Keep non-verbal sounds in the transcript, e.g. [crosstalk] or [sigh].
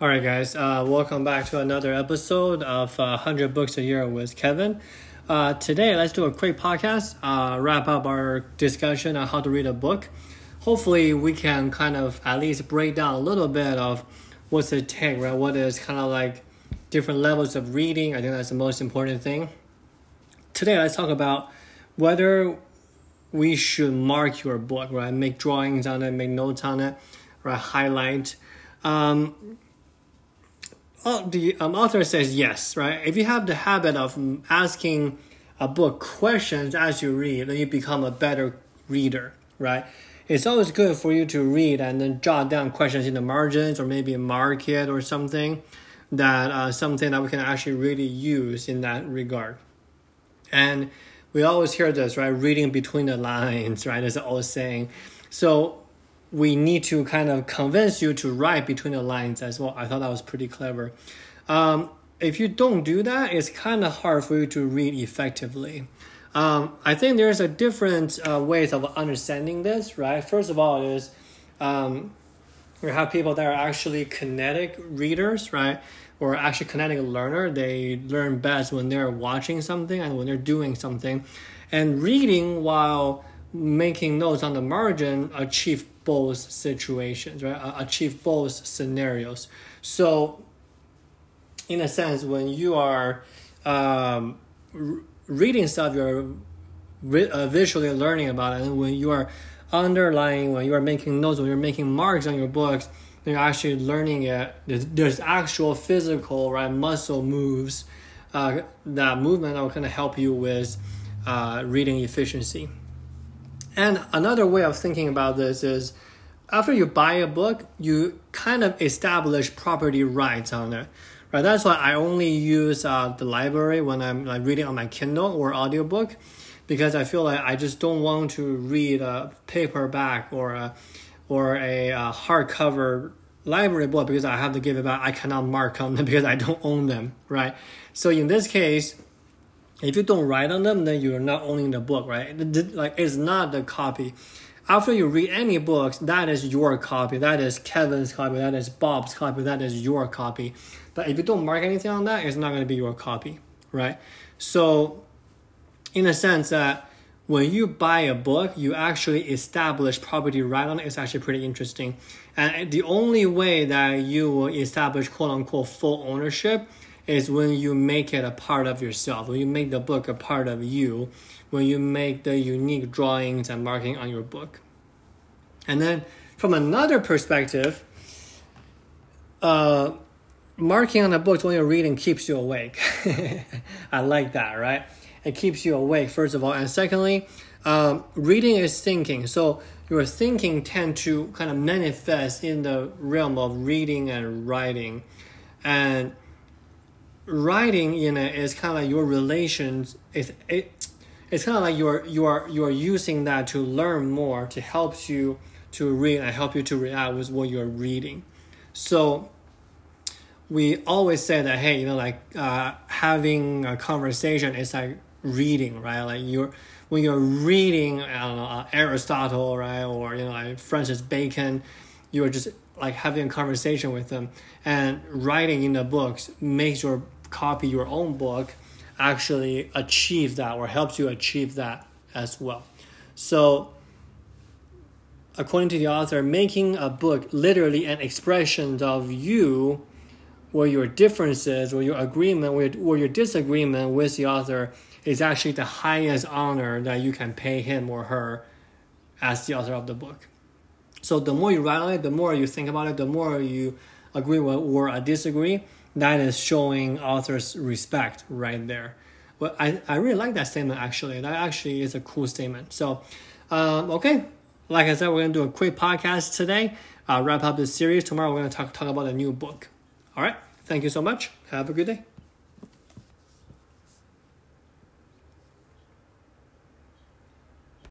All right, guys, uh, welcome back to another episode of uh, 100 Books a Year with Kevin. Uh, today, let's do a quick podcast, uh, wrap up our discussion on how to read a book. Hopefully, we can kind of at least break down a little bit of what's it take, right? What is kind of like different levels of reading. I think that's the most important thing. Today, let's talk about whether we should mark your book, right? Make drawings on it, make notes on it, right? Highlight. Um, oh, the um, author says yes, right? If you have the habit of asking a book questions as you read, then you become a better reader, right? It's always good for you to read and then jot down questions in the margins or maybe mark it or something that uh, something that we can actually really use in that regard. And we always hear this, right? Reading between the lines, right? Is an old saying. So we need to kind of convince you to write between the lines as well. I thought that was pretty clever. Um, if you don't do that, it's kind of hard for you to read effectively. Um, I think there's a different uh, ways of understanding this, right? First of all, is um, we have people that are actually kinetic readers, right? Or actually kinetic learner. They learn best when they're watching something and when they're doing something. And reading while making notes on the margin achieve both situations, right? Achieve both scenarios. So, in a sense, when you are um, reading stuff, you're uh, visually learning about it, and when you are underlying, when you are making notes, when you're making marks on your books, you're actually learning it. There's, actual physical, right, muscle moves. Uh, that movement will kind of help you with uh, reading efficiency. And another way of thinking about this is after you buy a book, you kind of establish property rights on it. Right? That's why I only use uh, the library when I'm like reading on my Kindle or audiobook because I feel like I just don't want to read a paperback or a or a, a hardcover library book because I have to give it back. I cannot mark on them [laughs] because I don't own them, right? So in this case, if you don't write on them, then you're not owning the book, right? Like it's not the copy. After you read any books, that is your copy. That is Kevin's copy. That is Bob's copy. That is your copy. But if you don't mark anything on that, it's not going to be your copy, right? So, in a sense that when you buy a book, you actually establish property right on it. It's actually pretty interesting. And the only way that you will establish quote unquote full ownership is when you make it a part of yourself, when you make the book a part of you, when you make the unique drawings and marking on your book. And then from another perspective, uh, marking on the books when you're reading keeps you awake. [laughs] I like that, right? It keeps you awake, first of all. And secondly, um, reading is thinking. So your thinking tend to kind of manifest in the realm of reading and writing. And writing in it is kind of like your relations it's it, it's kind of like you're you are you are using that to learn more to help you to read and help you to react with what you're reading. So we always say that hey you know like uh, having a conversation is like reading right? Like you're when you're reading I don't know uh, Aristotle right? Or you know like Francis Bacon you're just like having a conversation with them. And writing in the books makes your copy your own book actually achieve that or helps you achieve that as well. So, according to the author, making a book literally an expression of you, where your differences or your agreement or your disagreement with the author is actually the highest honor that you can pay him or her as the author of the book. So the more you write on it, the more you think about it, the more you agree with or disagree, that is showing authors respect right there. Well, I, I really like that statement actually. That actually is a cool statement. So, um, okay, like I said, we're gonna do a quick podcast today. Uh, wrap up this series. Tomorrow we're gonna talk talk about a new book. All right. Thank you so much. Have a good day.